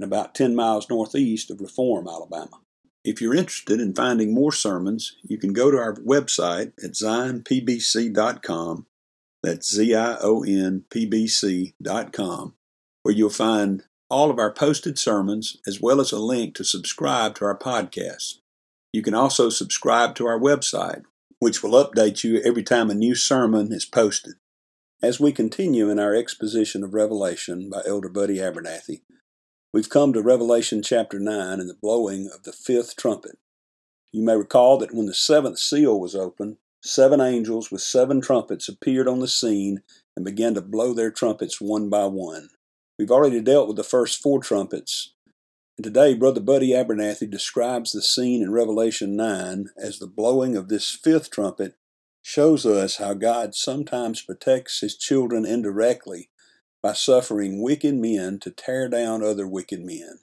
and about 10 miles northeast of Reform, Alabama. If you're interested in finding more sermons, you can go to our website at zionpbc.com. That's Z I O N P B C.com, where you'll find all of our posted sermons as well as a link to subscribe to our podcast. You can also subscribe to our website, which will update you every time a new sermon is posted. As we continue in our exposition of Revelation by Elder Buddy Abernathy, We've come to Revelation chapter 9 and the blowing of the fifth trumpet. You may recall that when the seventh seal was opened, seven angels with seven trumpets appeared on the scene and began to blow their trumpets one by one. We've already dealt with the first four trumpets, and today Brother Buddy Abernathy describes the scene in Revelation 9 as the blowing of this fifth trumpet shows us how God sometimes protects his children indirectly by suffering wicked men to tear down other wicked men.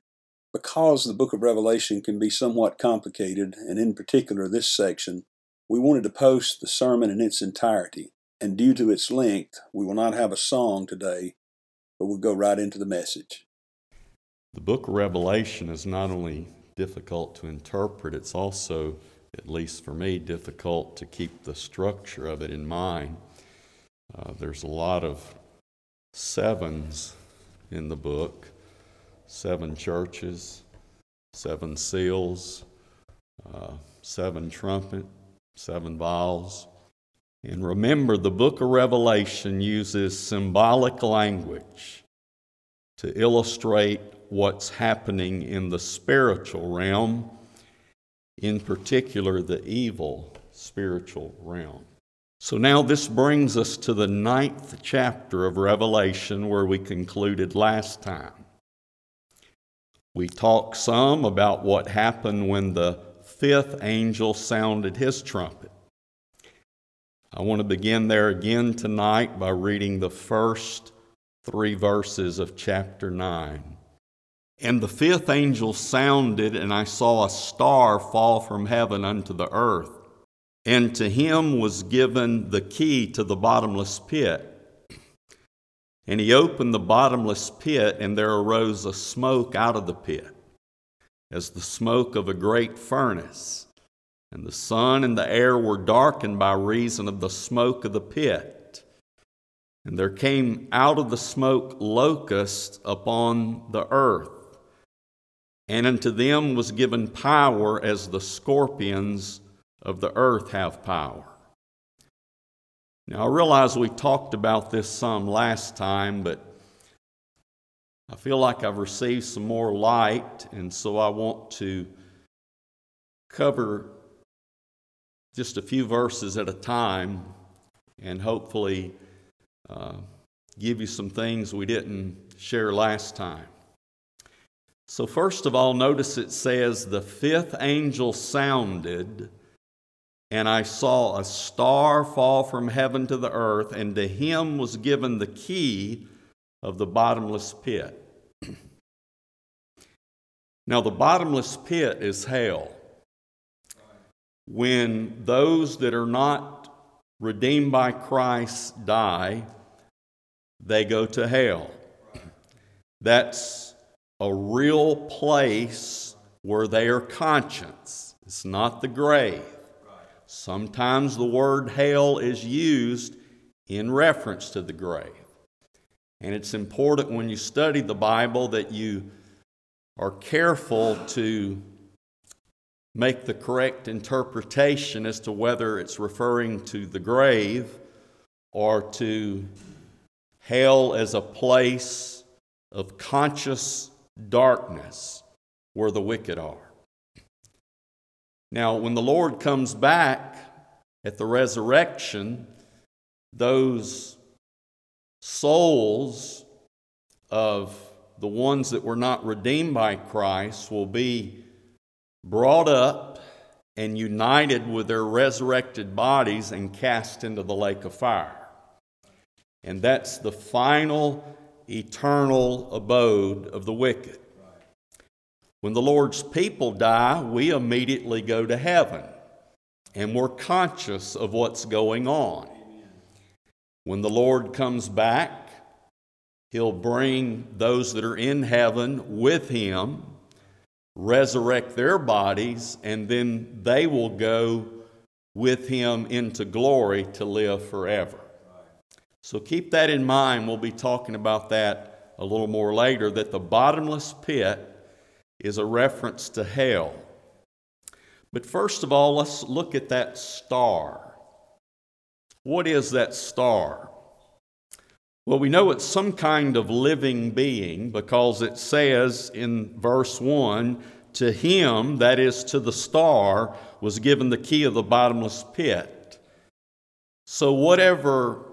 Because the book of Revelation can be somewhat complicated, and in particular this section, we wanted to post the sermon in its entirety, and due to its length, we will not have a song today, but we'll go right into the message. The book of Revelation is not only difficult to interpret, it's also, at least for me, difficult to keep the structure of it in mind. Uh, there's a lot of sevens in the book seven churches, seven seals, uh, seven trumpet, seven vials. And remember, the book of Revelation uses symbolic language to illustrate what's happening in the spiritual realm, in particular, the evil spiritual realm. So now this brings us to the ninth chapter of Revelation where we concluded last time. We talked some about what happened when the fifth angel sounded his trumpet. I want to begin there again tonight by reading the first three verses of chapter 9. And the fifth angel sounded, and I saw a star fall from heaven unto the earth and to him was given the key to the bottomless pit. And he opened the bottomless pit, and there arose a smoke out of the pit, as the smoke of a great furnace. And the sun and the air were darkened by reason of the smoke of the pit. And there came out of the smoke locusts upon the earth. And unto them was given power as the scorpions of the earth have power. Now, I realize we talked about this some last time, but I feel like I've received some more light, and so I want to cover just a few verses at a time and hopefully uh, give you some things we didn't share last time. So, first of all, notice it says, The fifth angel sounded and I saw a star fall from heaven to the earth, and to him was given the key of the bottomless pit. now, the bottomless pit is hell. when those that are not redeemed by Christ die, they go to hell. That's a real place where they are conscious. It's not the grave. Sometimes the word hell is used in reference to the grave. And it's important when you study the Bible that you are careful to make the correct interpretation as to whether it's referring to the grave or to hell as a place of conscious darkness where the wicked are. Now, when the Lord comes back at the resurrection, those souls of the ones that were not redeemed by Christ will be brought up and united with their resurrected bodies and cast into the lake of fire. And that's the final eternal abode of the wicked. When the Lord's people die, we immediately go to heaven and we're conscious of what's going on. When the Lord comes back, He'll bring those that are in heaven with Him resurrect their bodies, and then they will go with him into glory to live forever. So keep that in mind. We'll be talking about that a little more later that the bottomless pit is a reference to hell. But first of all, let's look at that star. What is that star? Well, we know it's some kind of living being because it says in verse 1 To him, that is to the star, was given the key of the bottomless pit. So, whatever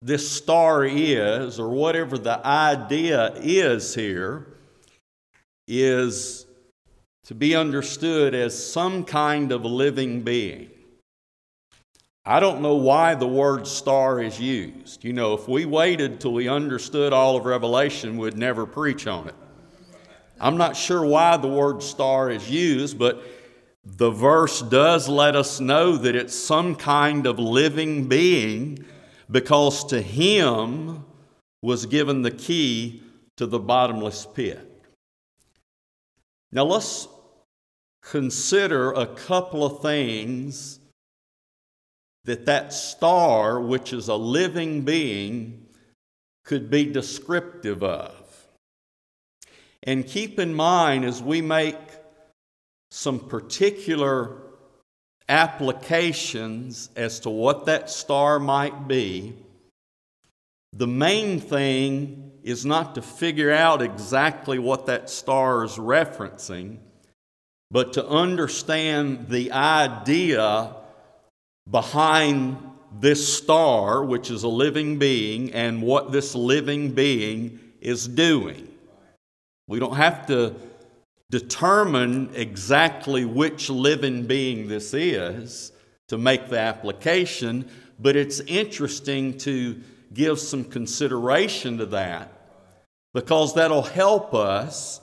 this star is, or whatever the idea is here, is to be understood as some kind of living being. I don't know why the word star is used. You know, if we waited till we understood all of Revelation, we'd never preach on it. I'm not sure why the word star is used, but the verse does let us know that it's some kind of living being because to him was given the key to the bottomless pit. Now let's consider a couple of things that that star, which is a living being, could be descriptive of. And keep in mind as we make some particular applications as to what that star might be, the main thing is not to figure out exactly what that star is referencing, but to understand the idea behind this star, which is a living being, and what this living being is doing. We don't have to determine exactly which living being this is to make the application, but it's interesting to give some consideration to that because that'll help us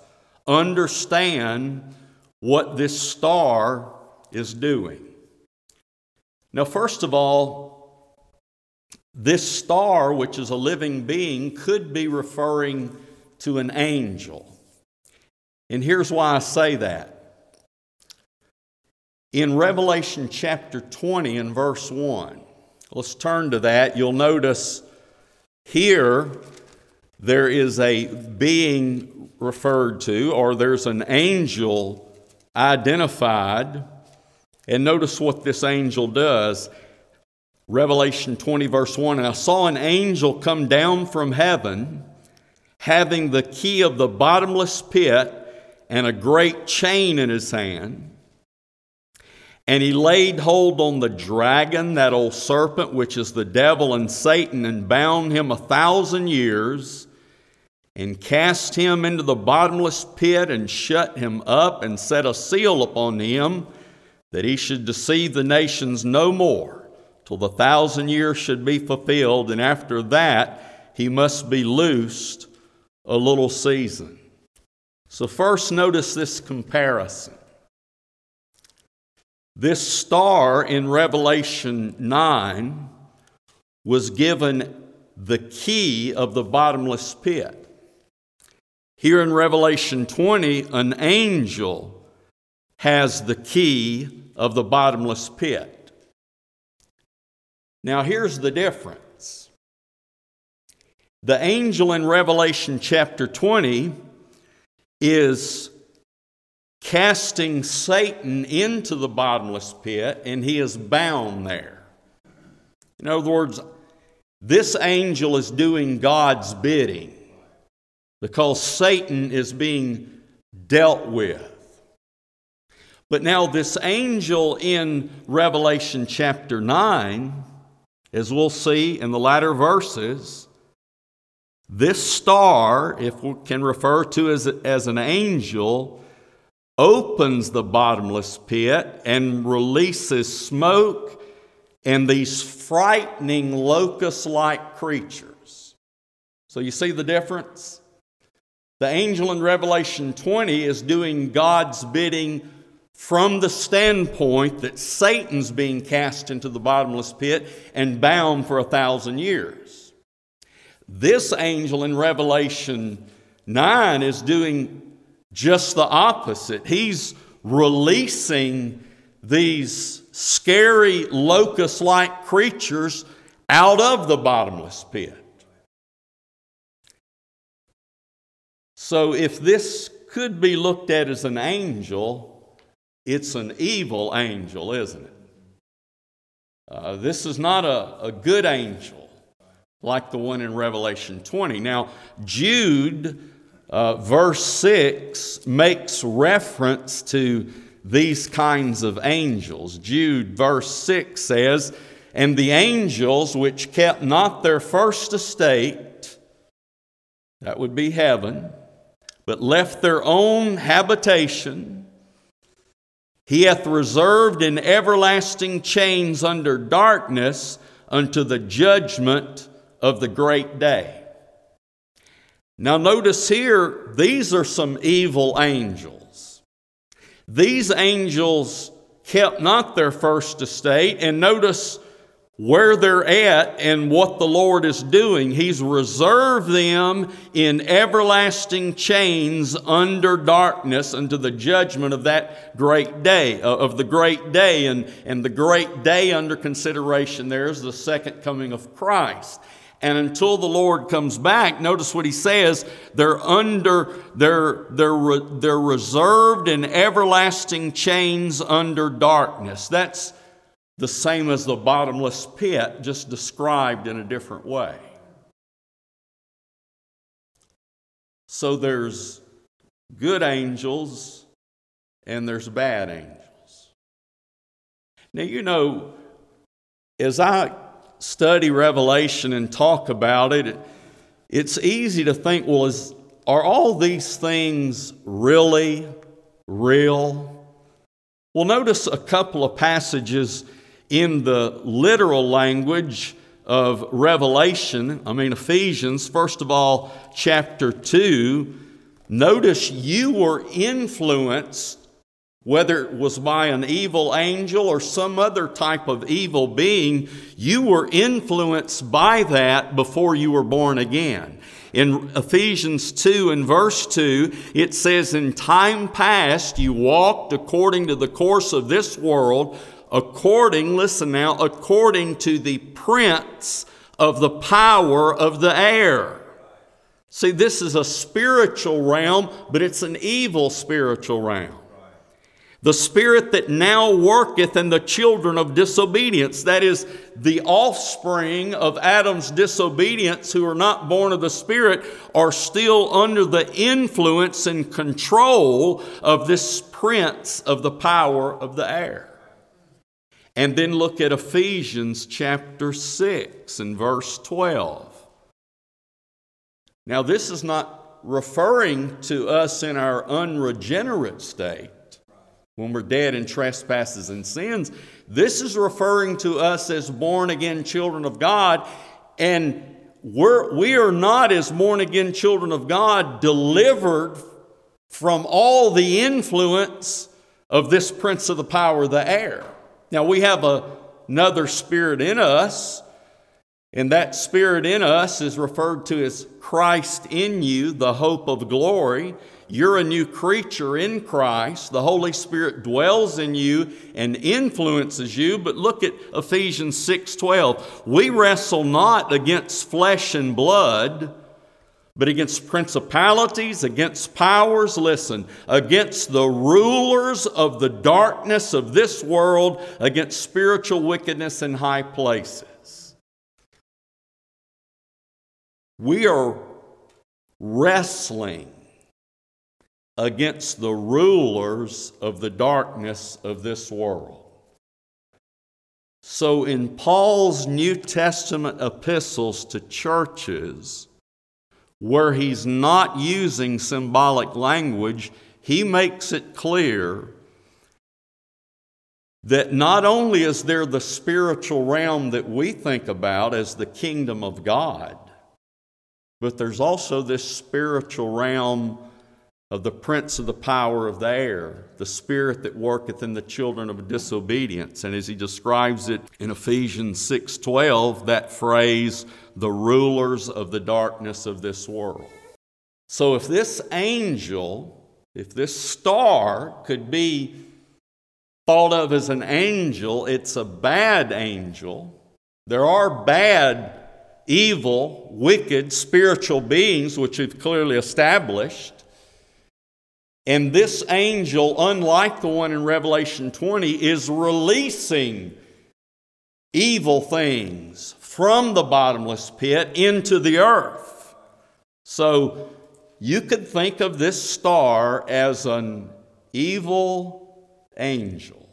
understand what this star is doing. Now, first of all, this star, which is a living being, could be referring to an angel. And here's why I say that. In Revelation chapter 20 and verse 1, let's turn to that. You'll notice here there is a being referred to, or there's an angel identified and notice what this angel does. Revelation 20, verse 1 And I saw an angel come down from heaven, having the key of the bottomless pit and a great chain in his hand. And he laid hold on the dragon, that old serpent, which is the devil and Satan, and bound him a thousand years, and cast him into the bottomless pit, and shut him up, and set a seal upon him that he should deceive the nations no more till the thousand years should be fulfilled, and after that he must be loosed a little season. So, first, notice this comparison. This star in Revelation 9 was given the key of the bottomless pit. Here in Revelation 20, an angel has the key of the bottomless pit. Now, here's the difference the angel in Revelation chapter 20 is casting Satan into the bottomless pit, and he is bound there. In other words, this angel is doing God's bidding because Satan is being dealt with. But now, this angel in Revelation chapter 9, as we'll see in the latter verses, this star, if we can refer to as, as an angel, opens the bottomless pit and releases smoke and these frightening locust like creatures. So, you see the difference? The angel in Revelation 20 is doing God's bidding from the standpoint that Satan's being cast into the bottomless pit and bound for a thousand years. This angel in Revelation 9 is doing just the opposite. He's releasing these scary locust like creatures out of the bottomless pit. So, if this could be looked at as an angel, it's an evil angel, isn't it? Uh, this is not a, a good angel like the one in Revelation 20. Now, Jude uh, verse 6 makes reference to these kinds of angels. Jude, verse 6 says, And the angels which kept not their first estate, that would be heaven, but left their own habitation, he hath reserved in everlasting chains under darkness unto the judgment of the great day. Now, notice here, these are some evil angels. These angels kept not their first estate, and notice where they're at and what the Lord is doing. He's reserved them in everlasting chains under darkness unto the judgment of that great day, uh, of the great day. And, and the great day under consideration there is the second coming of Christ. And until the Lord comes back, notice what he says, they're under, they're, they're, they're reserved in everlasting chains under darkness. That's the same as the bottomless pit, just described in a different way. So there's good angels and there's bad angels. Now, you know, as I study Revelation and talk about it, it's easy to think, well, is, are all these things really real? Well, notice a couple of passages in the literal language of Revelation, I mean Ephesians, first of all, chapter 2. Notice you were influenced whether it was by an evil angel or some other type of evil being, you were influenced by that before you were born again. In Ephesians 2 and verse 2, it says, In time past you walked according to the course of this world, according, listen now, according to the prince of the power of the air. See, this is a spiritual realm, but it's an evil spiritual realm. The spirit that now worketh in the children of disobedience, that is, the offspring of Adam's disobedience who are not born of the Spirit, are still under the influence and control of this prince of the power of the air. And then look at Ephesians chapter 6 and verse 12. Now, this is not referring to us in our unregenerate state when we're dead in trespasses and sins. This is referring to us as born again children of God, and we're, we are not, as born again children of God, delivered from all the influence of this prince of the power of the air. Now, we have a, another spirit in us, and that spirit in us is referred to as Christ in you, the hope of glory. You're a new creature in Christ. The Holy Spirit dwells in you and influences you. But look at Ephesians 6:12. We wrestle not against flesh and blood, but against principalities, against powers, listen, against the rulers of the darkness of this world, against spiritual wickedness in high places. We are wrestling against the rulers of the darkness of this world. So, in Paul's New Testament epistles to churches, where he's not using symbolic language, he makes it clear that not only is there the spiritual realm that we think about as the kingdom of God, but there's also this spiritual realm of the prince of the power of the air, the spirit that worketh in the children of disobedience. And as he describes it in Ephesians 6:12, that phrase, the rulers of the darkness of this world. So if this angel, if this star could be thought of as an angel, it's a bad angel. There are bad, evil, wicked, spiritual beings, which we've clearly established. And this angel, unlike the one in Revelation 20, is releasing evil things from the bottomless pit into the earth. So you could think of this star as an evil angel.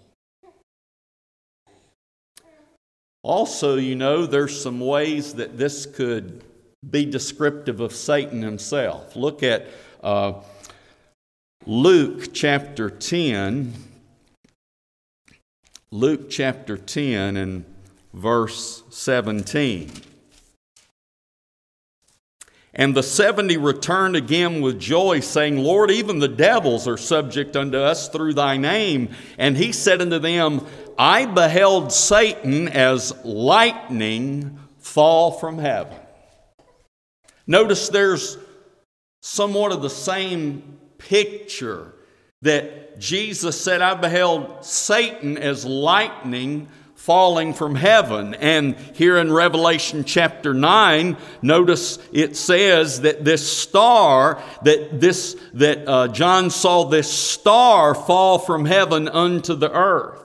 Also, you know, there's some ways that this could be descriptive of Satan himself. Look at uh, Luke chapter 10, Luke chapter 10 and verse 17. And the seventy returned again with joy, saying, Lord, even the devils are subject unto us through thy name. And he said unto them, I beheld Satan as lightning fall from heaven. Notice there's somewhat of the same picture that Jesus said, I beheld Satan as lightning falling from heaven. And here in Revelation chapter 9, notice it says that this star, that this, that uh, John saw this star fall from heaven unto the earth.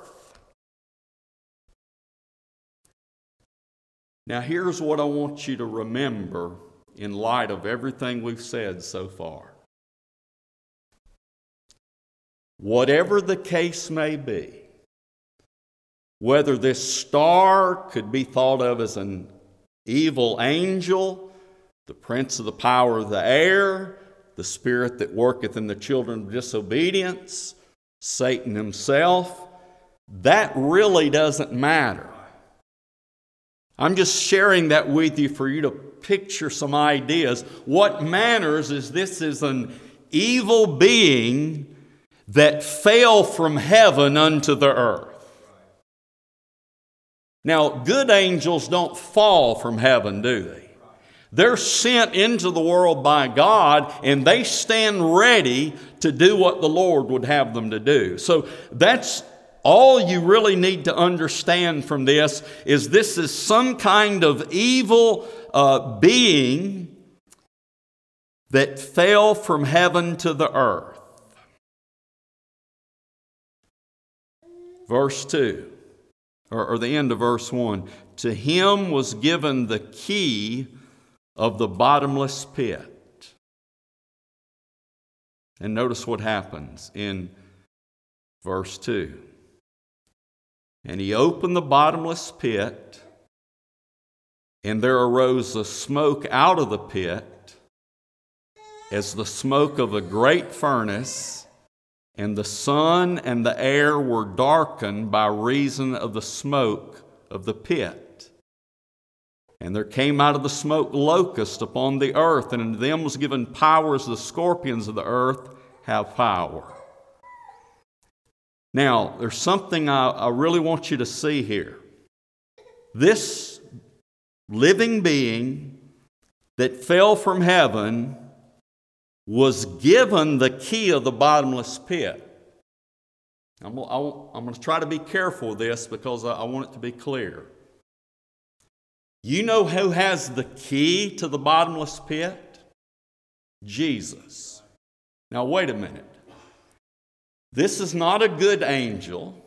Now, here's what I want you to remember in light of everything we've said so far. Whatever the case may be, whether this star could be thought of as an evil angel, the prince of the power of the air, the spirit that worketh in the children of disobedience, Satan himself, that really doesn't matter. I'm just sharing that with you for you to picture some ideas. What matters is this is an evil being that fell from heaven unto the earth. Now, good angels don't fall from heaven, do they? They're sent into the world by God and they stand ready to do what the Lord would have them to do. So that's all you really need to understand from this is this is some kind of evil uh, being that fell from heaven to the earth. Verse 2, or, or the end of verse 1 To him was given the key of the bottomless pit. And notice what happens in verse 2. And he opened the bottomless pit, and there arose a smoke out of the pit as the smoke of a great furnace and the sun and the air were darkened by reason of the smoke of the pit. And there came out of the smoke locusts upon the earth, and unto them was given power as the scorpions of the earth have power. Now, there's something I, I really want you to see here. This living being that fell from heaven was given the key of the bottomless pit. I'm, going to try to be careful with this because I want it to be clear. You know who has the key to the bottomless pit? Jesus. Now, wait a minute. This is not a good angel.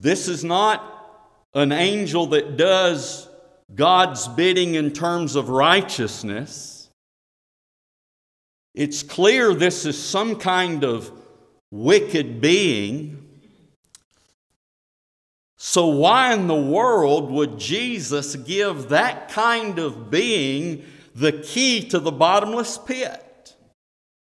This is not an angel that does God's bidding in terms of righteousness. It's clear this is some kind of wicked being. So, why in the world would Jesus give that kind of being the key to the bottomless pit?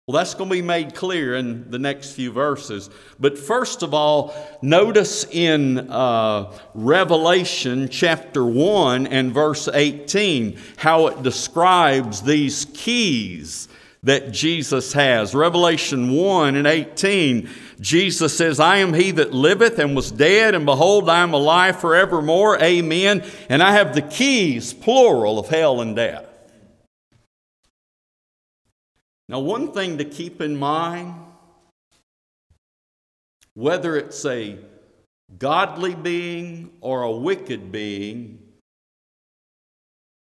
Well, that's going to be made clear in the next few verses. But first of all, notice in uh, Revelation chapter 1 and verse 18 how it describes these keys that Jesus has. Revelation 1 and 18, Jesus says, I am he that liveth and was dead, and behold, I am alive forevermore. Amen. And I have the keys, plural, of hell and death. Now, one thing to keep in mind whether it's a godly being or a wicked being,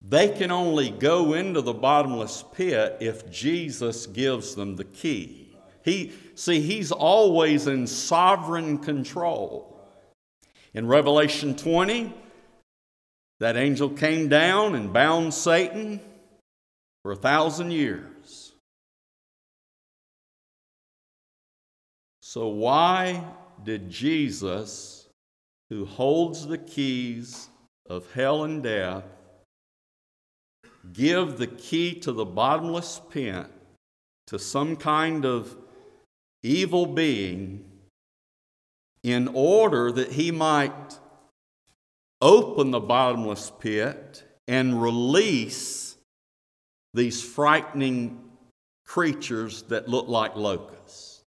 they can only go into the bottomless pit if Jesus gives them the key. He, see, he's always in sovereign control. In Revelation 20, that angel came down and bound Satan for a thousand years. So, why did Jesus, who holds the keys of hell and death, give the key to the bottomless pit to some kind of evil being in order that he might open the bottomless pit and release these frightening creatures that look like locusts.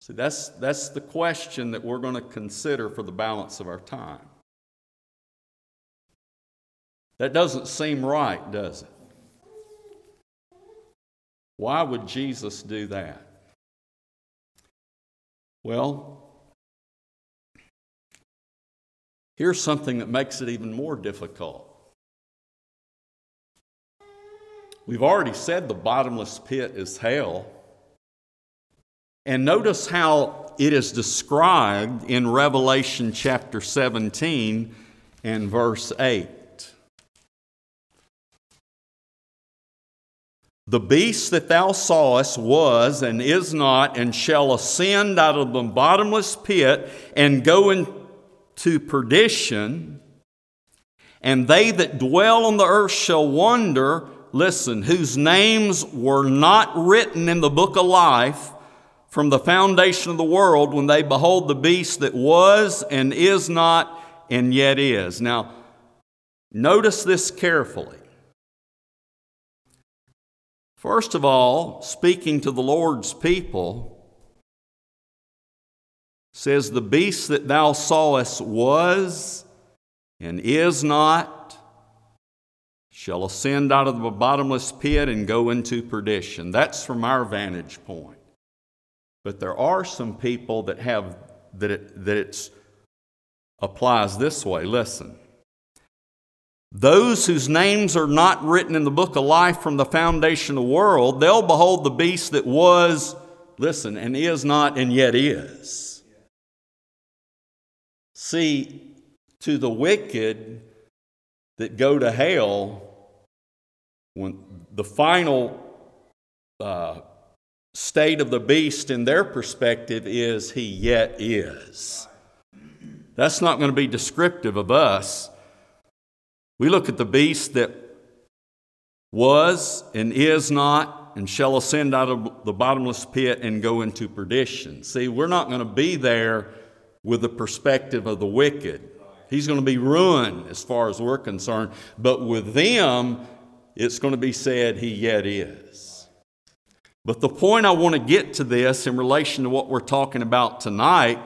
See, that's, that's the question that we're going to consider for the balance of our time. That doesn't seem right, does it? Why would Jesus do that? Well, here's something that makes it even more difficult. We've already said the bottomless pit is hell. And notice how it is described in Revelation chapter 17 and verse 8. The beast that thou sawest was and is not, and shall ascend out of the bottomless pit and go into perdition. And they that dwell on the earth shall wonder, listen, whose names were not written in the book of life from the foundation of the world when they behold the beast that was and is not and yet is. Now, notice this carefully. First of all, speaking to the Lord's people, says, The beast that thou sawest was and is not shall ascend out of the bottomless pit and go into perdition. That's from our vantage point. But there are some people that have that it that it applies this way. Listen. Those whose names are not written in the book of life from the foundation of the world, they'll behold the beast that was, listen, and is not and yet is. See, to the wicked that go to hell, when the final uh, state of the beast in their perspective is he yet is. That's not going to be descriptive of us. We look at the beast that was and is not and shall ascend out of the bottomless pit and go into perdition. See, we're not going to be there with the perspective of the wicked. He's going to be ruined as far as we're concerned, but with them, it's going to be said he yet is. But the point I want to get to this in relation to what we're talking about tonight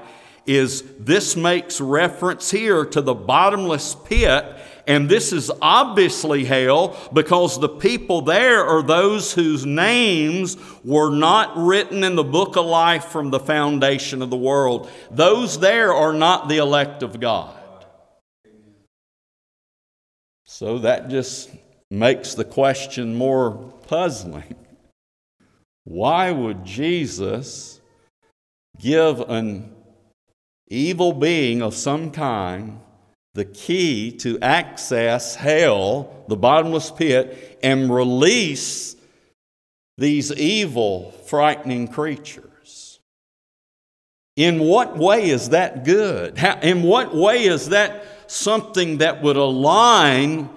is this makes reference here to the bottomless pit, and this is obviously hell because the people there are those whose names were not written in the book of life from the foundation of the world. Those there are not the elect of God. So that just makes the question more puzzling. Why would Jesus give an evil being of some kind the key to access hell, the bottomless pit, and release these evil, frightening creatures? In what way is that good? In what way is that something that would align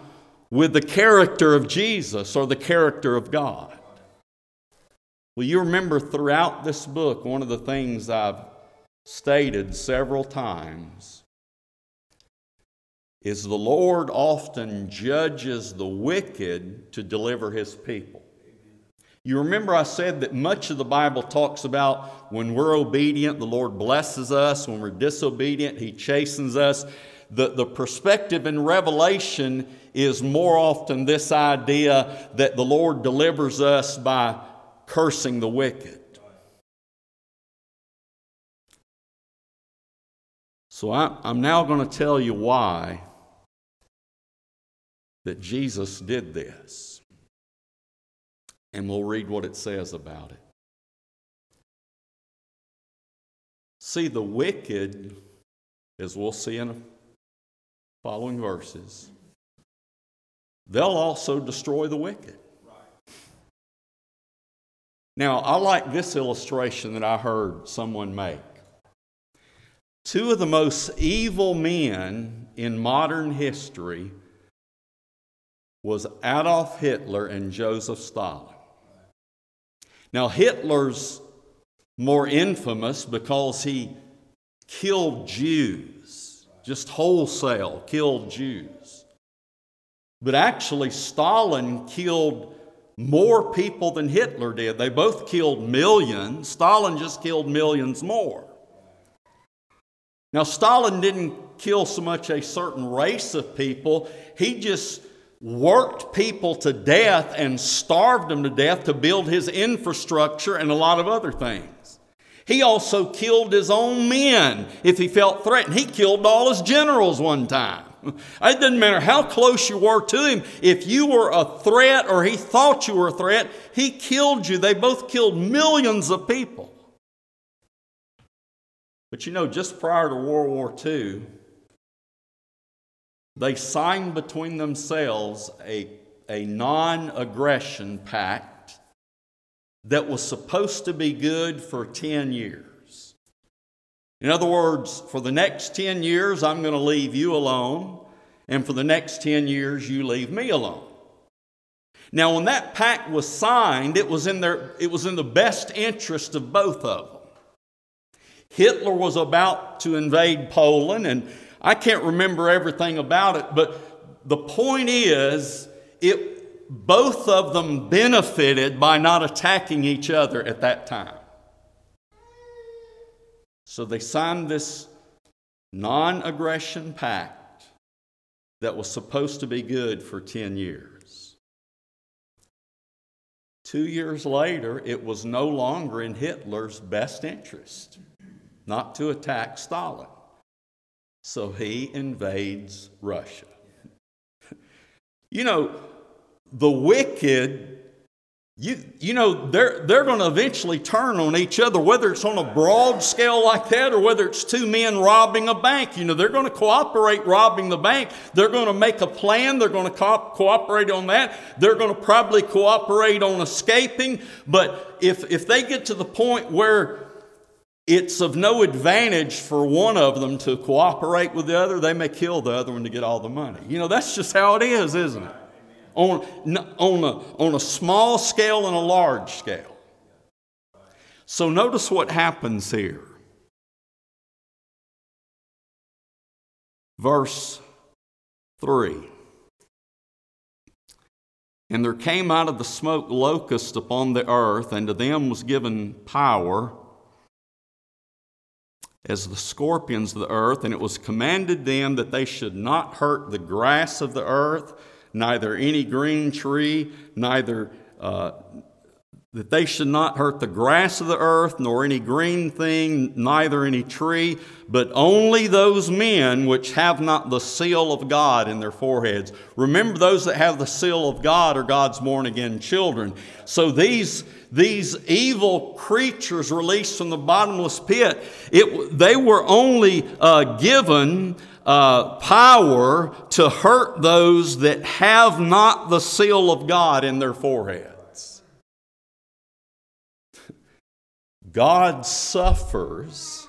with the character of Jesus or the character of God? Well, you remember throughout this book, one of the things I've stated several times is the Lord often judges the wicked to deliver his people. You remember I said that much of the Bible talks about when we're obedient, the Lord blesses us. When we're disobedient, He chastens us. The, the perspective in Revelation is more often this idea that the Lord delivers us by cursing the wicked. So I, am now going to tell you why that Jesus did this. And we'll read what it says about it. See, the wicked, as we'll see in the following verses, they'll also destroy the wicked. Now, I like this illustration that I heard someone make. Two of the most evil men in modern history was Adolf Hitler and Joseph Stalin. Now, Hitler's more infamous because he killed Jews, just wholesale killed Jews. But actually, Stalin killed more people than Hitler did. They both killed millions. Stalin just killed millions more. Now, Stalin didn't kill so much a certain race of people, he just worked people to death and starved them to death to build his infrastructure and a lot of other things. He also killed his own men if he felt threatened. He killed all his generals one time. It didn't matter how close you were to him. If you were a threat or he thought you were a threat, he killed you. They both killed millions of people. But you know, just prior to World War II, they signed between themselves a, a non aggression pact that was supposed to be good for 10 years. In other words, for the next 10 years, I'm going to leave you alone, and for the next 10 years, you leave me alone. Now, when that pact was signed, it was in, their, it was in the best interest of both of them. Hitler was about to invade Poland, and I can't remember everything about it, but the point is, it, both of them benefited by not attacking each other at that time. So they signed this non aggression pact that was supposed to be good for 10 years. Two years later, it was no longer in Hitler's best interest not to attack Stalin. So he invades Russia. you know, the wicked you, you know, they're, they're going to eventually turn on each other, whether it's on a broad scale like that or whether it's two men robbing a bank. You know, they're going to cooperate robbing the bank. They're going to make a plan. They're going to co- cooperate on that. They're going to probably cooperate on escaping. But if, if they get to the point where it's of no advantage for one of them to cooperate with the other, they may kill the other one to get all the money. You know, that's just how it is, isn't it? on, on, a, on a small scale and a large scale. So notice what happens here. Verse 3. And there came out of the smoke locusts upon the earth, and to them was given power as the scorpions of the earth, and it was commanded them that they should not hurt the grass of the earth, neither any green tree, neither uh, that they should not hurt the grass of the earth, nor any green thing, neither any tree, but only those men which have not the seal of God in their foreheads. Remember, those that have the seal of God are God's born again children. So these, these evil creatures released from the bottomless pit, it, they were only uh, given uh, power to hurt those that have not the seal of God in their forehead. God suffers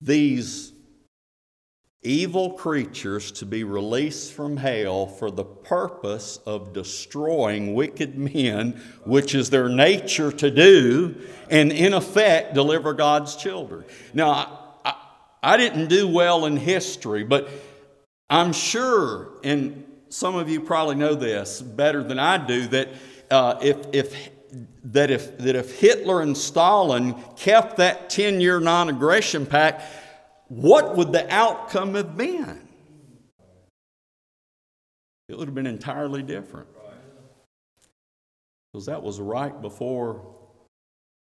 these evil creatures to be released from hell for the purpose of destroying wicked men, which is their nature to do, and in effect deliver God's children. Now, I, I, I didn't do well in history, but I'm sure, and some of you probably know this better than I do, that uh, if, if that if, that if Hitler and Stalin kept that 10 year non aggression pact, what would the outcome have been? It would have been entirely different. Because that was right before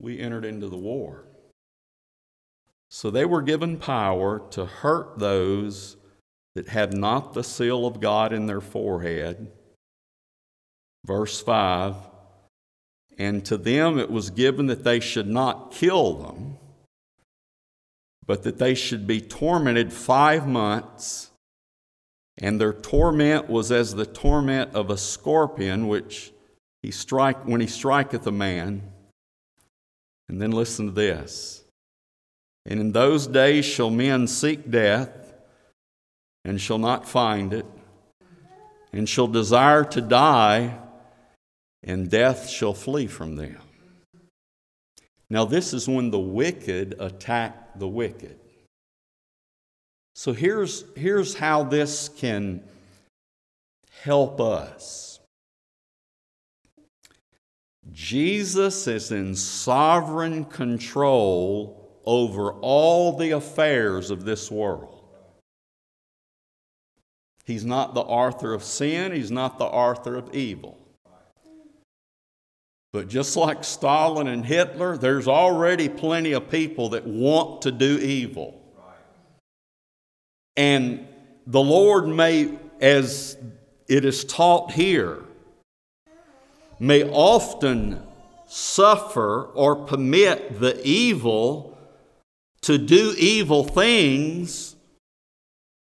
we entered into the war. So they were given power to hurt those that had not the seal of God in their forehead. Verse 5 and to them it was given that they should not kill them, but that they should be tormented five months. And their torment was as the torment of a scorpion, which he strike when he striketh a man. And then listen to this. And in those days shall men seek death, and shall not find it, and shall desire to die and death shall flee from them. Now, this is when the wicked attack the wicked. So, here's, here's how this can help us Jesus is in sovereign control over all the affairs of this world. He's not the author of sin, he's not the author of evil. But just like Stalin and Hitler, there's already plenty of people that want to do evil. And the Lord may, as it is taught here, may often suffer or permit the evil to do evil things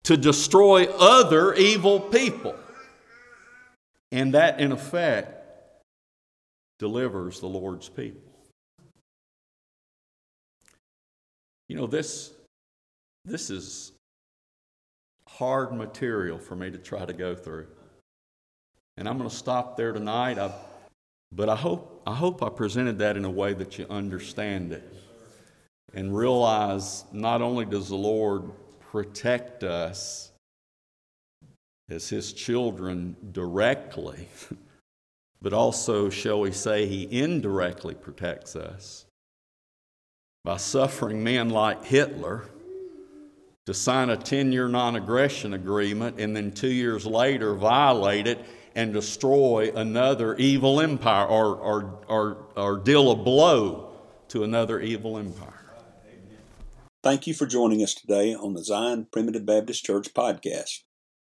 to destroy other evil people. And that, in effect, delivers the Lord's people. You know, this, this is hard material for me to try to go through. And I'm going to stop there tonight. I, but I hope, I hope I presented that in a way that you understand it and realize not only does the Lord protect us as His children directly, but also, shall we say, he indirectly protects us by suffering men like Hitler to sign a 10 year non aggression agreement and then two years later violate it and destroy another evil empire or, or, or, or deal a blow to another evil empire. Thank you for joining us today on the Zion Primitive Baptist Church podcast.